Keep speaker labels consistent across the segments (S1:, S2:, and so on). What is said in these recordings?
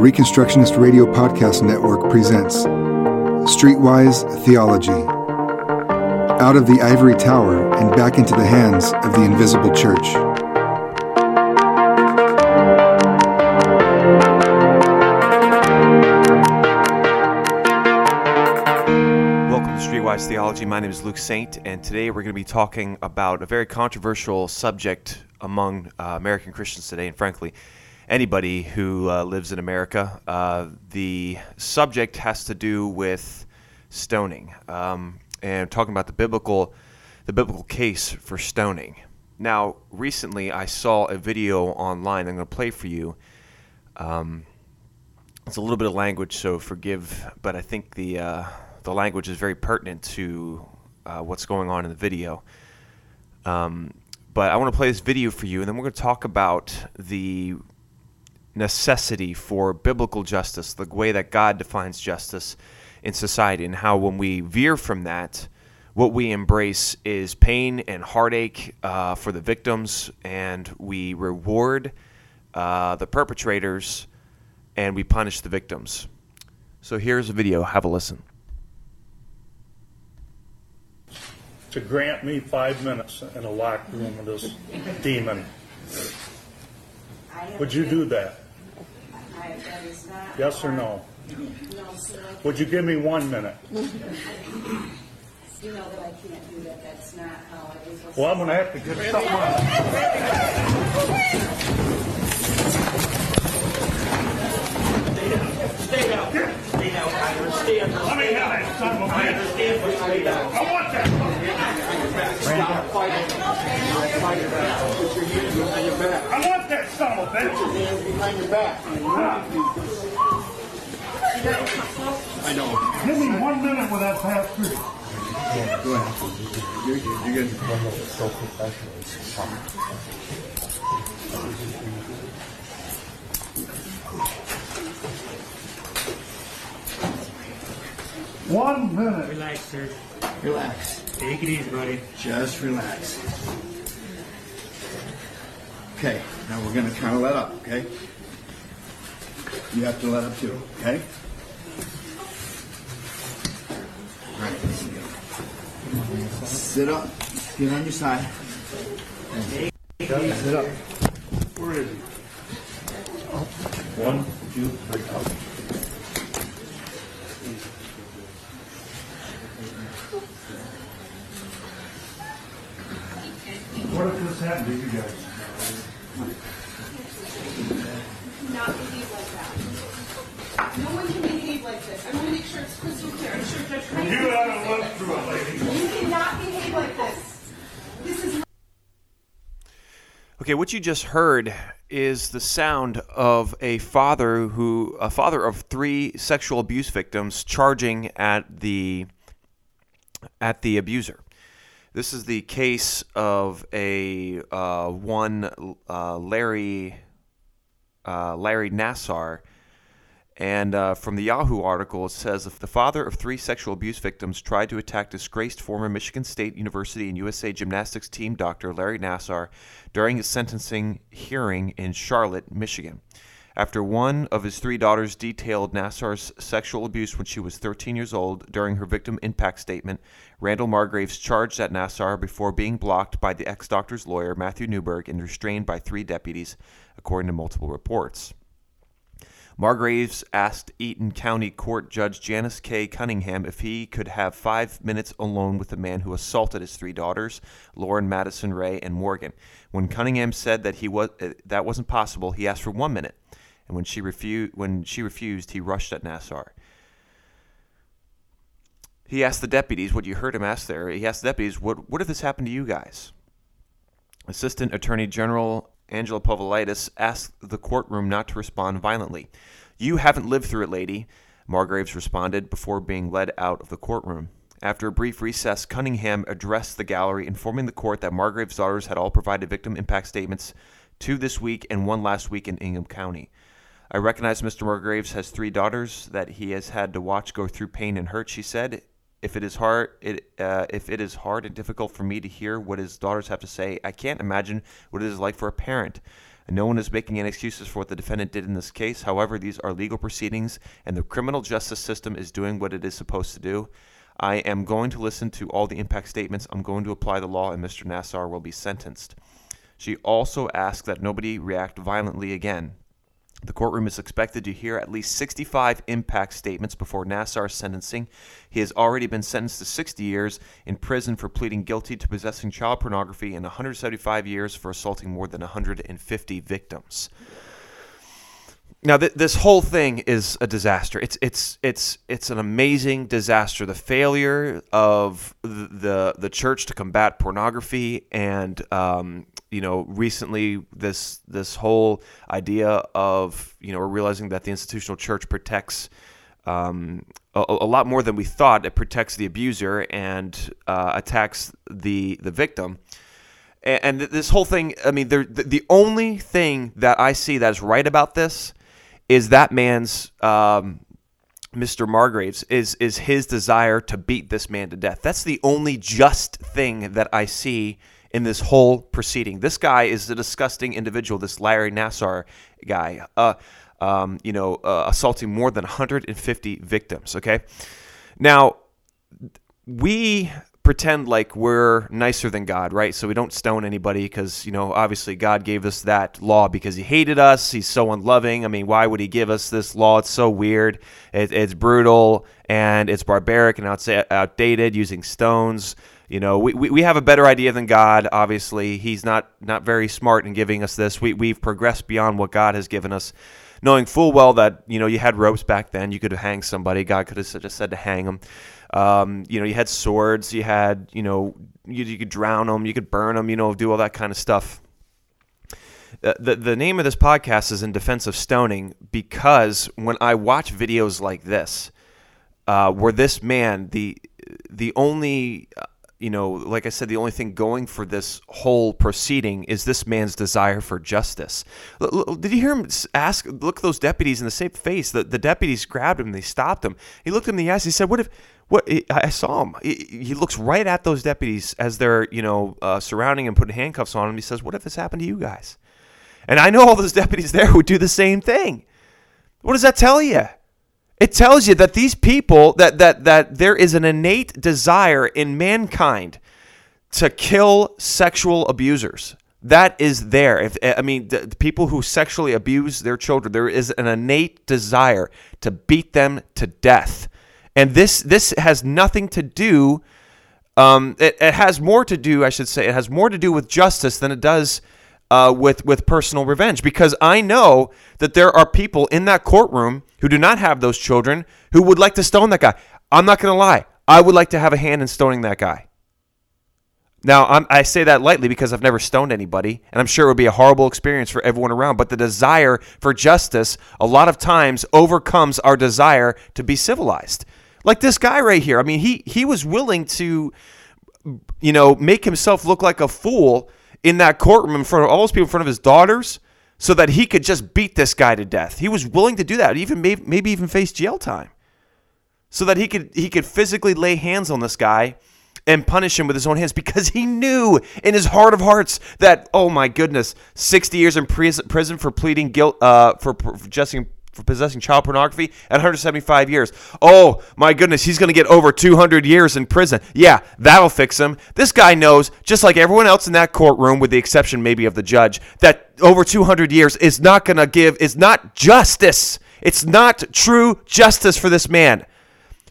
S1: Reconstructionist Radio Podcast Network presents Streetwise Theology. Out of the ivory tower and back into the hands of the invisible church.
S2: Welcome to Streetwise Theology. My name is Luke Saint, and today we're going to be talking about a very controversial subject among uh, American Christians today, and frankly, anybody who uh, lives in America. Uh, the subject has to do with stoning, um, and talking about the biblical, the biblical case for stoning. Now, recently I saw a video online. I'm going to play for you. Um, it's a little bit of language, so forgive, but I think the uh, the language is very pertinent to uh, what's going on in the video. Um, but I want to play this video for you, and then we're going to talk about the necessity for biblical justice, the way that God defines justice in society, and how when we veer from that, what we embrace is pain and heartache uh, for the victims, and we reward uh, the perpetrators and we punish the victims. So here's a video. Have a listen.
S3: to grant me five minutes in a locked room with this demon. Would you do that? Yes or no? Would you give me one minute?
S4: You know that I can't do that, that's not how it is.
S3: Well, I'm going to have to get someone.
S5: Stay down. Stay down. I understand.
S3: Let me have that son of a
S5: I
S3: bitch.
S5: understand, but stay down.
S3: I want that.
S5: Stop fighting. Fight your back. Put your hands behind your back.
S3: I want that son of a bitch.
S5: Hands behind your back. I know.
S3: Give me one minute with that pastor. One minute.
S6: Relax, sir.
S7: Relax.
S6: Take it easy, buddy.
S7: Just relax. Okay, now we're gonna kind of let up, okay? You have to let up too, okay? All right, listen. Sit up. Get on your side. Sit up.
S3: Where is he? One, two, three. What if this happened to you guys?
S8: not behave like that. No one can behave like this. I want to make sure it's crystal clear. I'm sure Judge Reagan.
S3: You haven't lived through it, lady.
S8: You cannot behave like this. This is
S2: Okay, what you just heard is the sound of a father who, a father of three sexual abuse victims, charging at the at the abuser. This is the case of a uh, one uh, Larry uh, Larry Nassar. And uh, from the Yahoo article, it says the father of three sexual abuse victims tried to attack disgraced former Michigan State University and USA gymnastics team doctor Larry Nassar during his sentencing hearing in Charlotte, Michigan. After one of his three daughters detailed Nassar's sexual abuse when she was 13 years old during her victim impact statement, Randall Margraves charged at Nassar before being blocked by the ex doctor's lawyer, Matthew Newburg, and restrained by three deputies, according to multiple reports. Margraves asked Eaton County Court Judge Janice K. Cunningham if he could have five minutes alone with the man who assaulted his three daughters, Lauren, Madison, Ray, and Morgan. When Cunningham said that he was uh, that wasn't possible, he asked for one minute, and when she refused, when she refused, he rushed at Nassar. He asked the deputies what you heard him ask there. He asked the deputies, "What what if this happened to you guys?" Assistant Attorney General Angela Povilaitis asked the courtroom not to respond violently. You haven't lived through it, lady, Margraves responded before being led out of the courtroom. After a brief recess, Cunningham addressed the gallery, informing the court that Margrave's daughters had all provided victim impact statements two this week and one last week in Ingham County. I recognize Mr. Margraves has three daughters that he has had to watch go through pain and hurt, she said. If it is hard, it, uh, if it is hard and difficult for me to hear what his daughters have to say, I can't imagine what it is like for a parent. no one is making any excuses for what the defendant did in this case. However, these are legal proceedings, and the criminal justice system is doing what it is supposed to do. I am going to listen to all the impact statements. I'm going to apply the law, and Mr. Nassar will be sentenced. She also asked that nobody react violently again. The courtroom is expected to hear at least 65 impact statements before Nassar's sentencing. He has already been sentenced to 60 years in prison for pleading guilty to possessing child pornography and 175 years for assaulting more than 150 victims. Now, th- this whole thing is a disaster. It's it's it's it's an amazing disaster. The failure of the the, the church to combat pornography, and um, you know, recently this this whole idea of you know, realizing that the institutional church protects um, a, a lot more than we thought. It protects the abuser and uh, attacks the the victim. And, and this whole thing, I mean, the, the only thing that I see that is right about this is that man's um, Mr. Margraves is is his desire to beat this man to death. That's the only just thing that I see in this whole proceeding. This guy is a disgusting individual. This Larry Nassar guy, uh, um, you know, uh, assaulting more than 150 victims. Okay, now we pretend like we're nicer than God, right? So we don't stone anybody because, you know, obviously God gave us that law because he hated us. He's so unloving. I mean, why would he give us this law? It's so weird. It, it's brutal and it's barbaric and outdated using stones. You know, we, we, we have a better idea than God, obviously. He's not, not very smart in giving us this. We, we've progressed beyond what God has given us knowing full well that you know you had ropes back then. You could have hanged somebody. God could have just said to hang them. Um, you know, you had swords. You had you know you, you could drown them. You could burn them. You know, do all that kind of stuff. Uh, the, the name of this podcast is in defense of stoning because when I watch videos like this, uh, where this man, the the only uh, you know, like I said, the only thing going for this whole proceeding is this man's desire for justice. L- l- did you hear him ask, look those deputies in the same face? The, the deputies grabbed him, they stopped him. He looked him in the eyes, he said, What if, what, I saw him. He, he looks right at those deputies as they're, you know, uh, surrounding him, putting handcuffs on him. He says, What if this happened to you guys? And I know all those deputies there would do the same thing. What does that tell you? It tells you that these people that that that there is an innate desire in mankind to kill sexual abusers. That is there. If I mean the people who sexually abuse their children, there is an innate desire to beat them to death. And this this has nothing to do um, it, it has more to do, I should say, it has more to do with justice than it does uh, with with personal revenge because I know that there are people in that courtroom who do not have those children who would like to stone that guy. I'm not going to lie. I would like to have a hand in stoning that guy. Now, I'm, i say that lightly because I've never stoned anybody, and I'm sure it would be a horrible experience for everyone around. But the desire for justice, a lot of times, overcomes our desire to be civilized. Like this guy right here. I mean, he he was willing to, you know, make himself look like a fool in that courtroom in front of all those people, in front of his daughters, so that he could just beat this guy to death. He was willing to do that, even maybe, even face jail time, so that he could he could physically lay hands on this guy and punish him with his own hands because he knew in his heart of hearts that oh my goodness, sixty years in prison for pleading guilt uh, for, for for possessing child pornography at 175 years. Oh my goodness, he's going to get over 200 years in prison. Yeah, that'll fix him. This guy knows, just like everyone else in that courtroom, with the exception maybe of the judge, that over 200 years is not going to give, is not justice. It's not true justice for this man.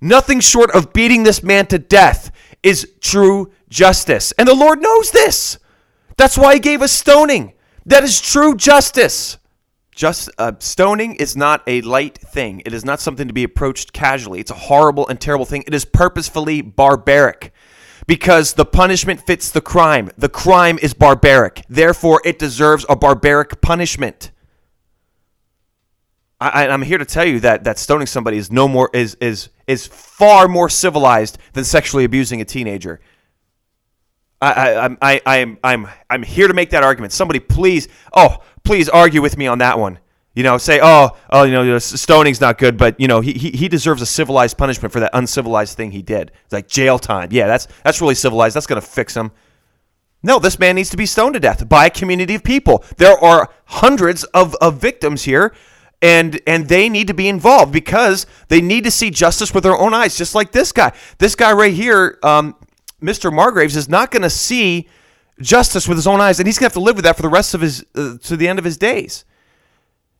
S2: Nothing short of beating this man to death is true justice. And the Lord knows this. That's why he gave us stoning. That is true justice. Just uh, stoning is not a light thing. It is not something to be approached casually. It's a horrible and terrible thing. It is purposefully barbaric because the punishment fits the crime. The crime is barbaric. Therefore, it deserves a barbaric punishment. I, am here to tell you that that stoning somebody is no more is is is far more civilized than sexually abusing a teenager. I, I, I, I am I'm I'm here to make that argument. Somebody please, oh, please argue with me on that one. You know, say, oh, oh, you know, stoning's not good, but you know, he, he, he deserves a civilized punishment for that uncivilized thing he did. It's like jail time. Yeah, that's that's really civilized. That's gonna fix him. No, this man needs to be stoned to death by a community of people. There are hundreds of, of victims here, and and they need to be involved because they need to see justice with their own eyes, just like this guy. This guy right here, um, Mr. Margraves, is not going to see justice with his own eyes, and he's going to have to live with that for the rest of his uh, to the end of his days.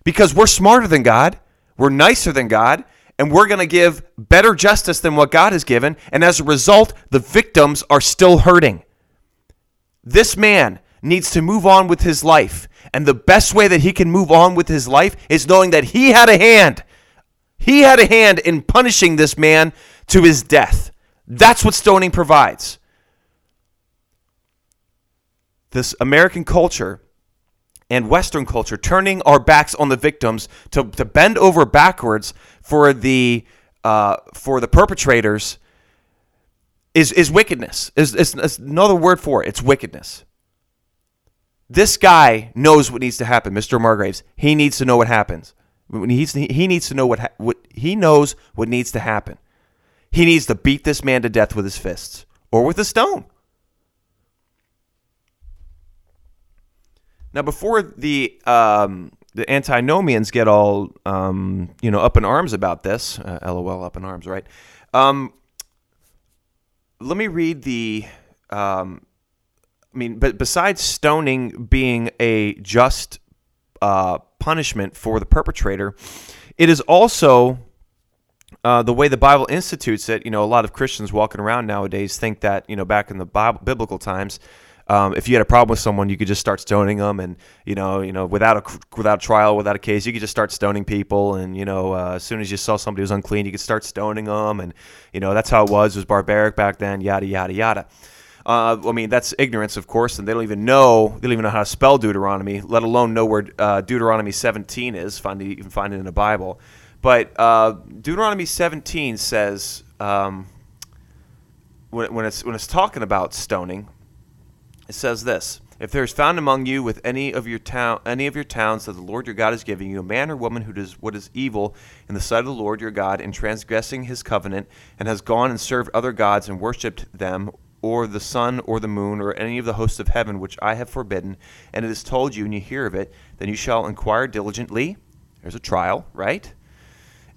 S2: Because we're smarter than God, we're nicer than God, and we're going to give better justice than what God has given, and as a result, the victims are still hurting. This man needs to move on with his life. And the best way that he can move on with his life is knowing that he had a hand. He had a hand in punishing this man to his death. That's what stoning provides. This American culture and Western culture turning our backs on the victims to, to bend over backwards for the uh, for the perpetrators is is wickedness. Is, is, is another word for it. It's wickedness. This guy knows what needs to happen, Mr. Margraves. He needs to know what happens. He's, he needs to know what, ha- what he knows what needs to happen. He needs to beat this man to death with his fists or with a stone. Now, before the um, the antinomians get all um, you know up in arms about this, uh, lol, up in arms, right? Um, let me read the. Um, I mean, but besides stoning being a just uh, punishment for the perpetrator, it is also uh, the way the Bible institutes it. You know, a lot of Christians walking around nowadays think that you know back in the Bible, biblical times. Um, if you had a problem with someone, you could just start stoning them, and you know, you know, without a without a trial, without a case, you could just start stoning people, and you know, uh, as soon as you saw somebody was unclean, you could start stoning them, and you know, that's how it was. It was barbaric back then, yada yada yada. Uh, I mean, that's ignorance, of course, and they don't even know they don't even know how to spell Deuteronomy, let alone know where uh, Deuteronomy 17 is. Find you can find it in the Bible, but uh, Deuteronomy 17 says um, when, when it's when it's talking about stoning it says this if there is found among you with any of your town any of your towns that the Lord your God is giving you a man or woman who does what is evil in the sight of the Lord your God in transgressing his covenant and has gone and served other gods and worshipped them or the sun or the moon or any of the hosts of heaven which I have forbidden and it is told you and you hear of it then you shall inquire diligently. There's a trial right?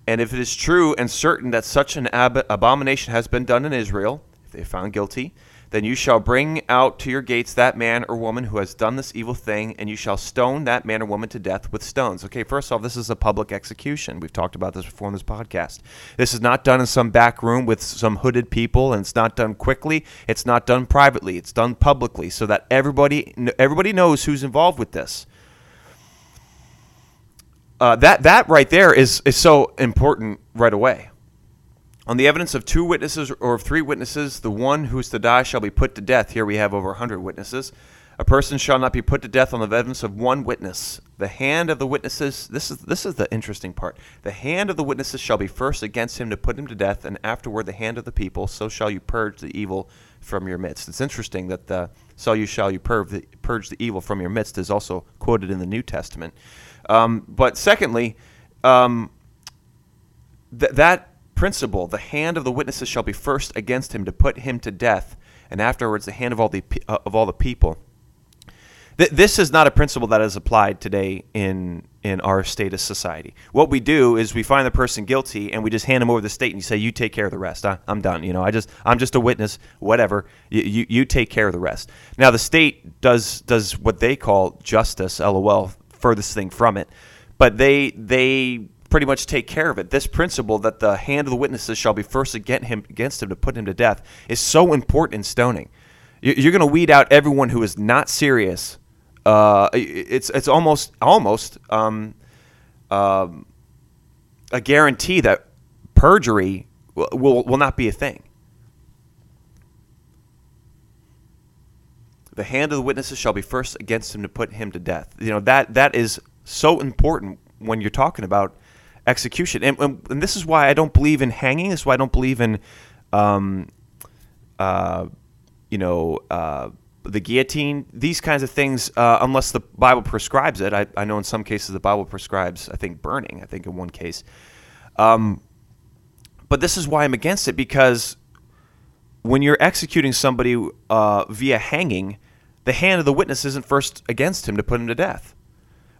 S2: And if it is true and certain that such an ab- abomination has been done in Israel if they found guilty then you shall bring out to your gates that man or woman who has done this evil thing, and you shall stone that man or woman to death with stones. Okay, first off, this is a public execution. We've talked about this before in this podcast. This is not done in some back room with some hooded people, and it's not done quickly. It's not done privately. It's done publicly, so that everybody everybody knows who's involved with this. Uh, that that right there is is so important right away. On the evidence of two witnesses or of three witnesses, the one who is to die shall be put to death. Here we have over a hundred witnesses. A person shall not be put to death on the evidence of one witness. The hand of the witnesses, this is, this is the interesting part. The hand of the witnesses shall be first against him to put him to death, and afterward the hand of the people. So shall you purge the evil from your midst. It's interesting that the so you shall you purge the, purge the evil from your midst is also quoted in the New Testament. Um, but secondly, um, th- that principle the hand of the witnesses shall be first against him to put him to death, and afterwards the hand of all the uh, of all the people. Th- this is not a principle that is applied today in in our state of society. What we do is we find the person guilty and we just hand them over to the state and you say, "You take care of the rest. I, am done. You know, I just I'm just a witness. Whatever. You, you you take care of the rest." Now the state does does what they call justice. LOL. Furthest thing from it, but they they pretty much take care of it. This principle that the hand of the witnesses shall be first against him, against him to put him to death is so important in stoning. You're going to weed out everyone who is not serious. Uh, it's it's almost almost um, um, a guarantee that perjury will, will, will not be a thing. The hand of the witnesses shall be first against him to put him to death. You know that that is so important when you're talking about execution. And, and, and, this is why I don't believe in hanging. This is why I don't believe in, um, uh, you know, uh, the guillotine. These kinds of things, uh, unless the Bible prescribes it. I, I know in some cases the Bible prescribes, I think, burning. I think in one case. Um, but this is why I'm against it because when you're executing somebody uh, via hanging, the hand of the witness isn't first against him to put him to death.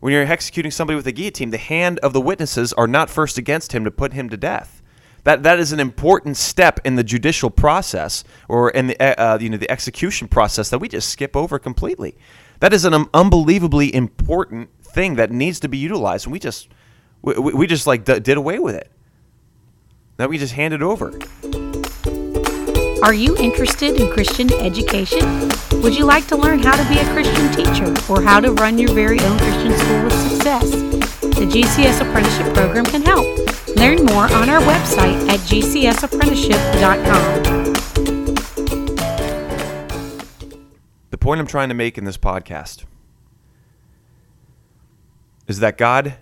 S2: When you're executing somebody with a guillotine, the hand of the witnesses are not first against him to put him to death. That that is an important step in the judicial process or in the uh, you know the execution process that we just skip over completely. That is an um, unbelievably important thing that needs to be utilized, and we just we, we just like d- did away with it. That we just handed over.
S6: Are you interested in Christian education? Would you like to learn how to be a Christian teacher or how to run your very own Christian school with success? The GCS Apprenticeship Program can help. Learn more on our website at gcsapprenticeship.com.
S2: The point I'm trying to make in this podcast is that God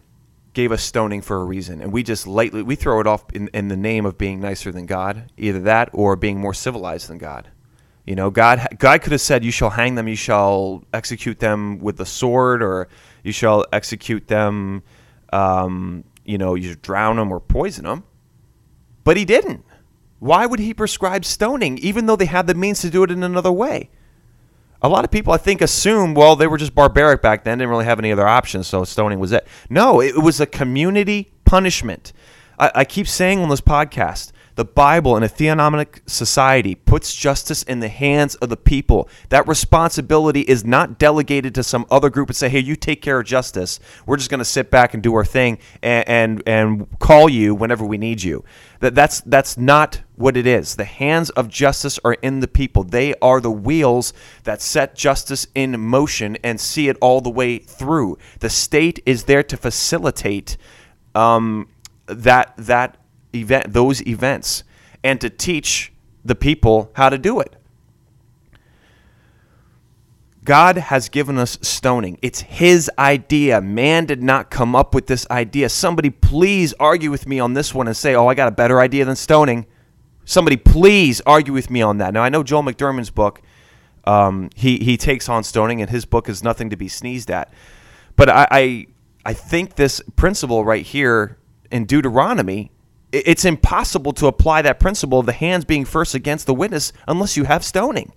S2: gave us stoning for a reason, and we just lightly we throw it off in, in the name of being nicer than God, either that or being more civilized than God. You know, God God could have said, "You shall hang them, you shall execute them with the sword, or you shall execute them, um, you know, you drown them or poison them." But He didn't. Why would He prescribe stoning, even though they had the means to do it in another way? A lot of people, I think, assume, well, they were just barbaric back then, didn't really have any other options, so stoning was it. No, it was a community punishment. I, I keep saying on this podcast, the Bible in a theonomic society puts justice in the hands of the people. That responsibility is not delegated to some other group and say, "Hey, you take care of justice. We're just going to sit back and do our thing and, and and call you whenever we need you." That that's that's not what it is. The hands of justice are in the people. They are the wheels that set justice in motion and see it all the way through. The state is there to facilitate um, that that event those events and to teach the people how to do it. God has given us stoning. It's his idea. Man did not come up with this idea. Somebody please argue with me on this one and say, "Oh, I got a better idea than stoning." Somebody please argue with me on that. Now I know Joel McDurmon's book um, he he takes on stoning, and his book is nothing to be sneezed at. But I, I I think this principle right here in Deuteronomy it's impossible to apply that principle of the hands being first against the witness unless you have stoning.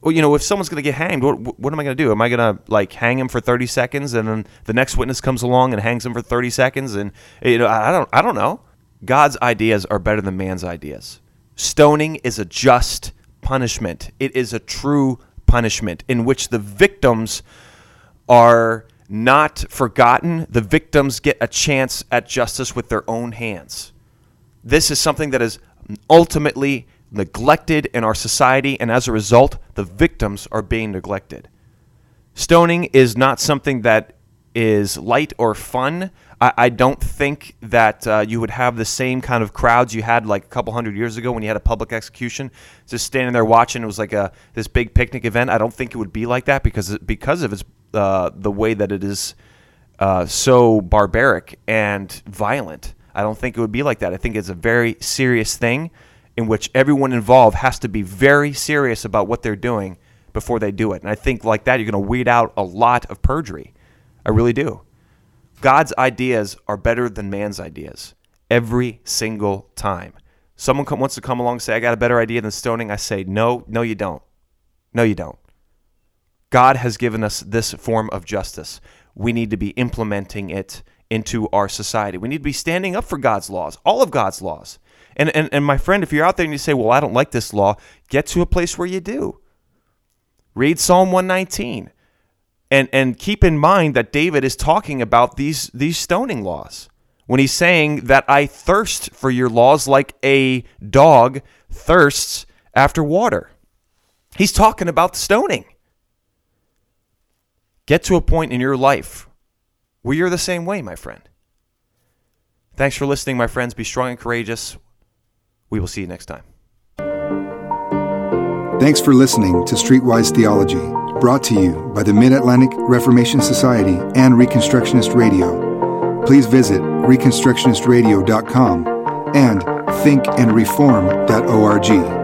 S2: Well, you know, if someone's going to get hanged, what, what am I going to do? Am I going to like hang him for 30 seconds and then the next witness comes along and hangs him for 30 seconds and eh, you know, I don't I don't know. God's ideas are better than man's ideas. Stoning is a just punishment. It is a true punishment in which the victims are not forgotten. The victims get a chance at justice with their own hands. This is something that is ultimately neglected in our society, and as a result, the victims are being neglected. Stoning is not something that is light or fun. I, I don't think that uh, you would have the same kind of crowds you had like a couple hundred years ago when you had a public execution, just standing there watching. It was like a this big picnic event. I don't think it would be like that because because of its uh, the way that it is uh, so barbaric and violent. I don't think it would be like that. I think it's a very serious thing in which everyone involved has to be very serious about what they're doing before they do it. And I think like that, you're going to weed out a lot of perjury. I really do. God's ideas are better than man's ideas every single time. Someone come, wants to come along and say, I got a better idea than stoning. I say, no, no, you don't. No, you don't. God has given us this form of justice. We need to be implementing it into our society. We need to be standing up for God's laws, all of God's laws. And, and, and my friend, if you're out there and you say, well, I don't like this law, get to a place where you do. Read Psalm 119. And, and keep in mind that David is talking about these, these stoning laws when he's saying that I thirst for your laws like a dog thirsts after water. He's talking about stoning. Get to a point in your life where you're the same way, my friend. Thanks for listening, my friends. Be strong and courageous. We will see you next time.
S1: Thanks for listening to Streetwise Theology, brought to you by the Mid Atlantic Reformation Society and Reconstructionist Radio. Please visit ReconstructionistRadio.com and thinkandreform.org.